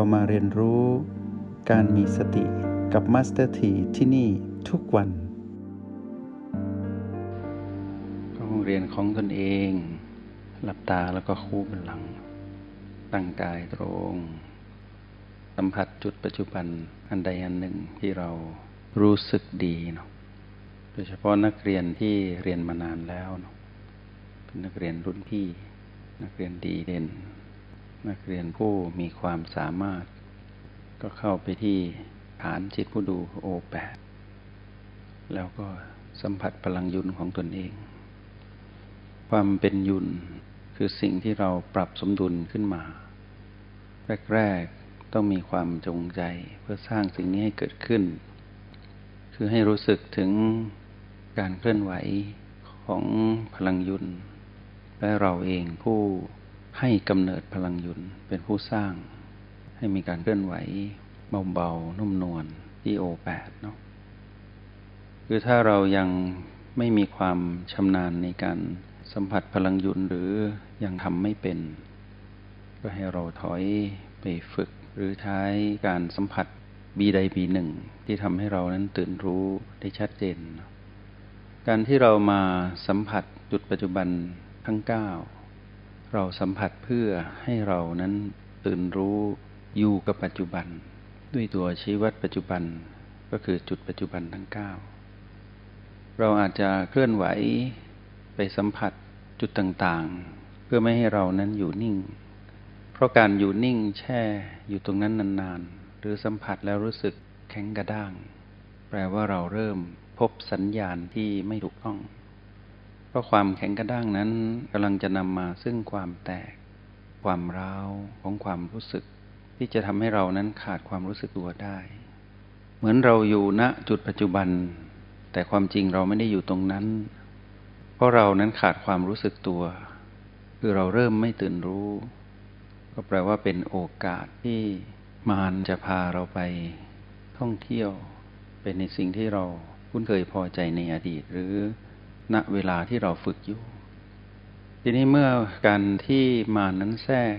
เรามาเรียนรู้การมีสติกับ Master T ที่นี่ทุกวันห้องเรียนของตนเอง หลับตาแล้วก็คู้บัลลังก์ ตั้งกายตรง สัมผัสจุดปัจจุบันอันใดอันหนึ่งที่เรารู้สึกดีเนาะโดยเฉพาะนักเรียนที่เรียนมานานแล้วเนาะเป็นนักเรียนรุ่นพี่ นักเรียนดีเด่น นักเรียนผู้มีความสามารถ ก็เข้าไปที่ฐานจิตผู้ดูโอแปดแล้วก็สัมผัสพลังยุนของตนเอง ความเป็นยุนคือสิ่งที่เราปรับสมดุลขึ้นมา แรก ๆ ต้องมีความจงใจเพื่อสร้างสิ่งนี้ให้เกิดขึ้น คือให้รู้สึกถึงการเคลื่อนไหวของพลังยุนและเราเองผู้ ให้กำเนิดพลังยุนเป็นผู้สร้าง ให้มีการเคลื่อนไหวเบาๆนุ่มนวลที่โอแปดเนาะคือถ้าเรายังไม่มีความชำนาญในการสัมผัสพลังยุนหรือยังทำไม่เป็น ก็ให้เราถอยไปฝึก หรือใช้การสัมผัสบีใดบีหนึ่งที่ทำให้เรานั้นตื่นรู้ได้ชัดเจน การที่เรามาสัมผัสจุดปัจจุบันทั้งเก้า เราสัมผัสเพื่อให้เรานั้นตื่นรู้อยู่กับปัจจุบัน ด้วยตัวชี้วัดปัจจุบันก็คือจุดปัจจุบันทั้งเก้าเราอาจจะเคลื่อนไหวไปสัมผัสจุดต่างๆ เพื่อไม่ให้เรานั้นอยู่นิ่ง เพราะการอยู่นิ่งแช่อยู่ตรงนั้นนานๆ หรือสัมผัสแล้วรู้สึกแข็งกระด้าง แปลว่าเราเริ่มพบสัญญาณที่ไม่ถูกต้อง เพราะความแข็งกระด้างนั้นกำลังจะนำมาซึ่งความแตก ความร้าวของความรู้สึก ที่จะทำให้เรานั้นขาดความรู้สึกตัวได้ เหมือนเราอยู่ณจุดปัจจุบัน แต่ความจริงเราไม่ได้อยู่ตรงนั้น เพราะเรานั้นขาดความรู้สึกตัว คือเราเริ่มไม่ตื่นรู้ ก็แปลว่าเป็นโอกาสที่มารจะพาเราไปท่องเที่ยวเป็นในสิ่งที่เราคุ้นเคยพอใจในอดีตหรือ ณเวลาที่เราฝึกอยู่ ทีนี้เมื่อการที่มานั้นแทรก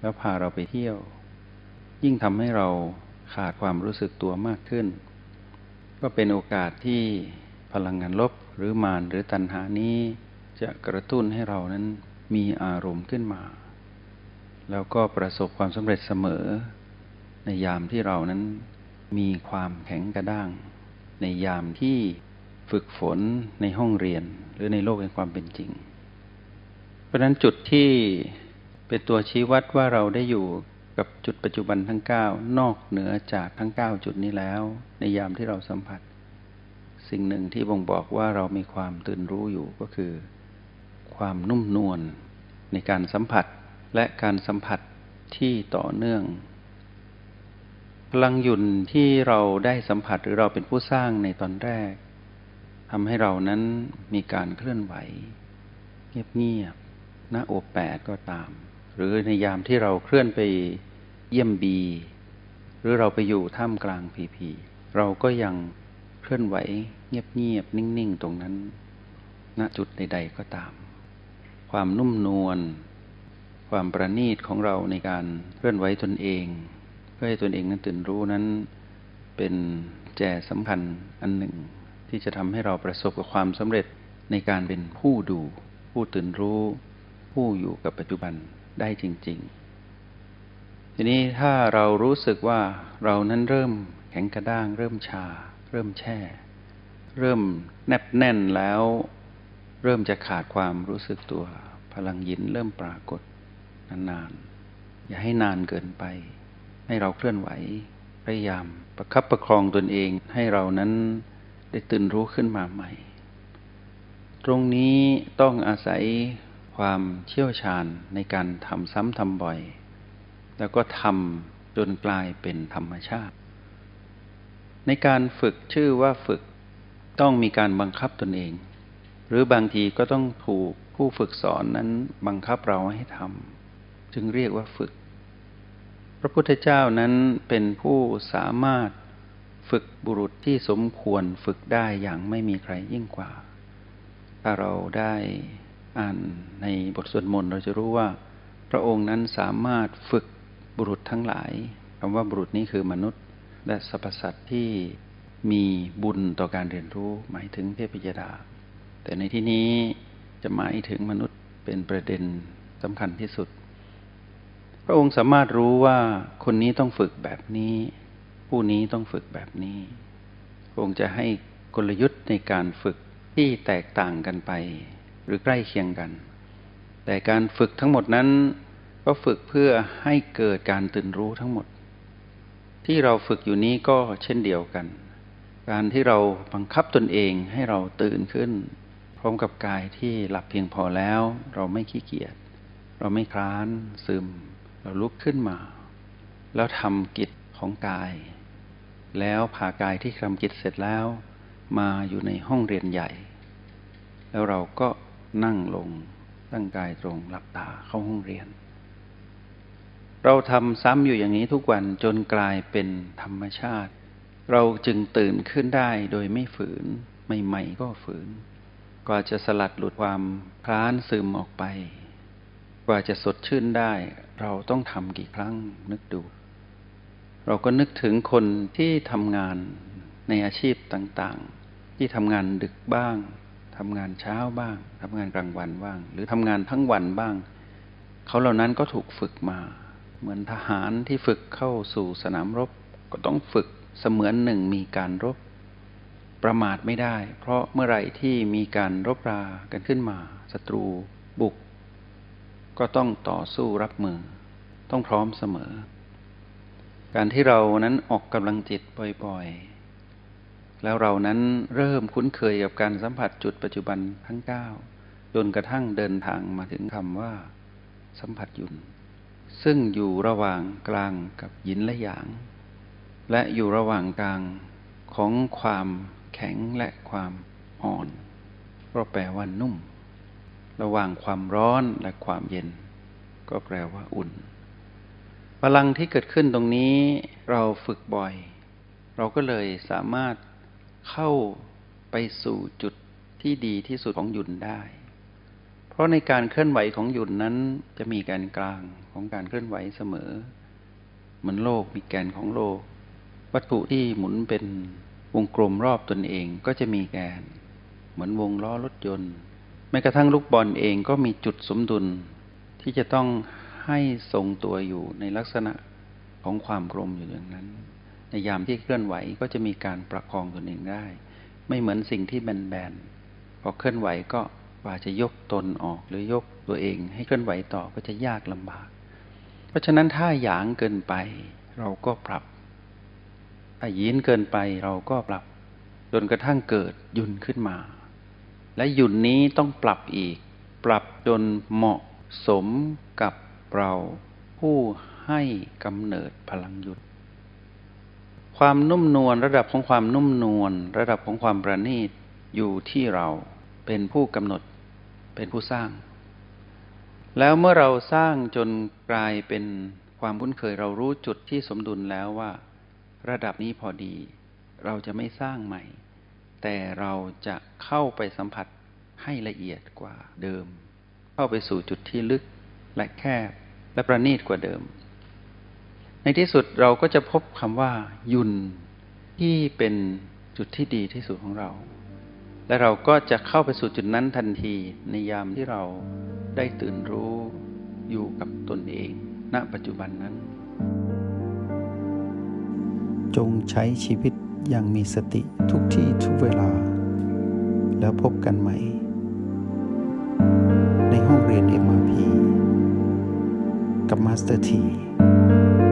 แล้วพาเราไปเที่ยว ยิ่งทำให้เราขาดความรู้สึกตัวมากขึ้น ก็เป็นโอกาสที่พลังงานลบหรือมานหรือตัณหานี้จะกระตุ้นให้เรานั้นมีอารมณ์ขึ้นมา แล้วก็ประสบความสำเร็จเสมอ ในยามที่เรานั้นมีความแข็งกระด้าง ในยามที่ ฝึกฝนในห้องเรียนหรือในโลกแห่งความเป็นจริง เพราะนั้นจุดที่เป็นตัวชี้วัดว่าเราได้อยู่กับจุดปัจจุบันทั้ง 9 นอกเหนือจากทั้ง 9 จุดนี้แล้ว ในยามที่เราสัมผัส สิ่งหนึ่งที่บ่งบอกว่าเรามีความตื่นรู้อยู่ก็คือ ความนุ่มนวลในการสัมผัสและการสัมผัสที่ต่อเนื่อง พลังหยุ่นที่เราได้สัมผัสหรือเราเป็นผู้สร้างในตอนแรก ทำให้เรานั้นมีการเคลื่อนไหว เงียบๆณโอแปดก็ตาม หรือในยามที่เราเคลื่อนไปเยี่ยมบี หรือเราไปอยู่ท่ามกลางพีพีเราก็ยังเคลื่อนไหว เงียบๆนิ่งๆ ตรงนั้น ณจุดใดๆก็ตาม ความนุ่มนวลความประณีตของเราในการเคลื่อนไหวตนเอง เพื่อให้ตนเองนั้นตื่นรู้นั้นเป็นแจสำคัญอันหนึ่ง ที่จะทำให้เราประสบกับความสำเร็จในการเป็นผู้ดู ผู้ตื่นรู้ ผู้อยู่กับปัจจุบันได้จริง ๆ ทีนี้ถ้าเรารู้สึกว่าเรานั้นเริ่มแข็งกระด้าง เริ่มชา เริ่มแช่ เริ่มแนบแน่นแล้ว เริ่มจะขาดความรู้สึกตัว พลังยินเริ่มปรากฏนานๆ อย่าให้นานเกินไป ให้เราเคลื่อนไหวพยายามประคับประคองตนเองให้เรานั้น ได้ตื่นรู้ขึ้นมาใหม่ ตรงนี้ต้องอาศัยความเชี่ยวชาญในการทำซ้ำทำบ่อย แล้วก็ทำจนกลายเป็นธรรมชาติ ในการฝึกชื่อว่าฝึกต้องมีการบังคับตนเอง หรือบางทีก็ต้องถูกผู้ฝึกสอนนั้นบังคับเราให้ทำจึงเรียกว่าฝึก พระพุทธเจ้านั้นเป็นผู้สามารถ ฝึกบุรุษที่สมควรฝึกได้อย่างไม่มีใครยิ่งกว่า ถ้าเราได้อ่านในบทสวดมนต์เราจะรู้ว่า พระองค์นั้นสามารถฝึกบุรุษทั้งหลายคำว่าบุรุษนี้คือมนุษย์ และสรรพสัตว์ที่มีบุญต่อการเรียนรู้หมายถึงเทพยดา แต่ในที่นี้จะหมายถึงมนุษย์เป็นประเด็นสำคัญที่สุด พระองค์สามารถรู้ว่าคนนี้ต้องฝึกแบบนี้ ผู้นี้ต้องฝึกแบบนี้พระองจะให้กลยุทธ์ในการฝึกที่แตกต่างกันไป หรือใกล้เคียงกัน แต่การฝึกทั้งหมดนั้น ก็ฝึกเพื่อให้เกิดการตื่นรู้ทั้งหมด ที่เราฝึกอยู่นี้ก็เช่นเดียวกัน การที่เราบังคับตนเองให้เราตื่นขึ้น พร้อมกับกายที่หลับเพียงพอแล้ว เราไม่ขี้เกียจเราไม่คลานซึม เราลุกขึ้นมา แล้วทำกิจของกาย แล้วพากายที่ทำกิจเสร็จแล้ว มาอยู่ในห้องเรียนใหญ่ แล้วเราก็นั่งลงตั้งกายตรงหลับตาเข้าห้องเรียน เราทำซ้ำอยู่อย่างนี้ทุกวันจนกลายเป็นธรรมชาติ เราจึงตื่นขึ้นได้โดยไม่ฝืนใหม่ๆก็ฝืน กว่าจะสลัดหลุดความคลานซึมออกไป กว่าจะสดชื่นได้ เราต้องทำกี่ครั้งนึกดู เราก็นึกถึงคนที่ทำงานในอาชีพต่างๆ ที่ทำงานดึกบ้างทำงานเช้าบ้างทำงานกลางวันบ้าง หรือทำงานทั้งวันบ้าง เขาเหล่านั้นก็ถูกฝึกมา เหมือนทหารที่ฝึกเข้าสู่สนามรบ ก็ต้องฝึกเสมือนหนึ่งมีการรบ ประมาทไม่ได้ เพราะเมื่อไหร่ที่มีการรบรากันขึ้นมาศัตรูบุก ก็ต้องต่อสู้รับมือ ต้องพร้อมเสมอ การที่เรานั้นออกกำลังจิตบ่อยๆ แล้วเรานั้นเริ่มคุ้นเคยกับการสัมผัสจุดปัจจุบันทั้งเก้าจนกระทั่งเดินทางมาถึงคำว่า สัมผัสยุนซึ่งอยู่ระหว่างกลางกับยินและหยาง และอยู่ระหว่างกลางของความแข็งและความอ่อนก็แปลว่านุ่ม ระหว่างความร้อนและความเย็น ก็แปลว่าอุ่น พลังที่เกิดขึ้นตรงนี้เราฝึกบ่อย เราก็เลยสามารถเข้าไปสู่จุดที่ดีที่สุดของหยุนได้ เพราะในการเคลื่อนไหวของหยุนนั้นจะมีแกนกลางของการเคลื่อนไหวเสมอ เหมือนโลกมีแกนของโลก วัตถุที่หมุนเป็นวงกลมรอบตนเองก็จะมีแกน เหมือนวงล้อรถยนต์แม้กระทั่งลูกบอลเองก็มีจุดสมดุลที่จะต้อง ให้ทรงตัวอยู่ในลักษณะของความกลมอยู่อย่างนั้น ในยามที่เคลื่อนไหวก็จะมีการประคองตนเองได้ ไม่เหมือนสิ่งที่แบนๆพอเคลื่อนไหวก็ว่าจะยกตนออกหรือยกตัวเอง ให้เคลื่อนไหวต่อก็จะยากลำบาก เพราะฉะนั้นถ้าหยางเกินไปเราก็ปรับถ้ายีนเกินไปเราก็ปรับจนกระทั่งเกิดยุนขึ้นมา และยุนนี้ต้องปรับอีก ปรับจนเหมาะสมกับ เราผู้ให้กำเนิดพลังยุนความนุ่มนวลระดับของความนุ่มนวลระดับของความประณีตอยู่ที่เราเป็นผู้กำหนดเป็นผู้สร้าง แล้วเมื่อเราสร้างจนกลายเป็นความคุ้นเคยเรารู้จุดที่สมดุลแล้วว่า ระดับนี้พอดี เราจะไม่สร้างใหม่ แต่เราจะเข้าไปสัมผัสให้ละเอียดกว่าเดิม เข้าไปสู่จุดที่ลึก และแคบและประณีตกว่าเดิม ในที่สุดเราก็จะพบคำว่า ยุนที่เป็นจุดที่ดีที่สุดของเรา และเราก็จะเข้าไปสู่จุดนั้นทันทีในยามที่เราได้ตื่นรู้อยู่กับตนเอง ณปัจจุบันนั้น จงใช้ชีวิตอย่างมีสติทุกที่ทุกเวลา แล้วพบกันใหม่ กับ Master T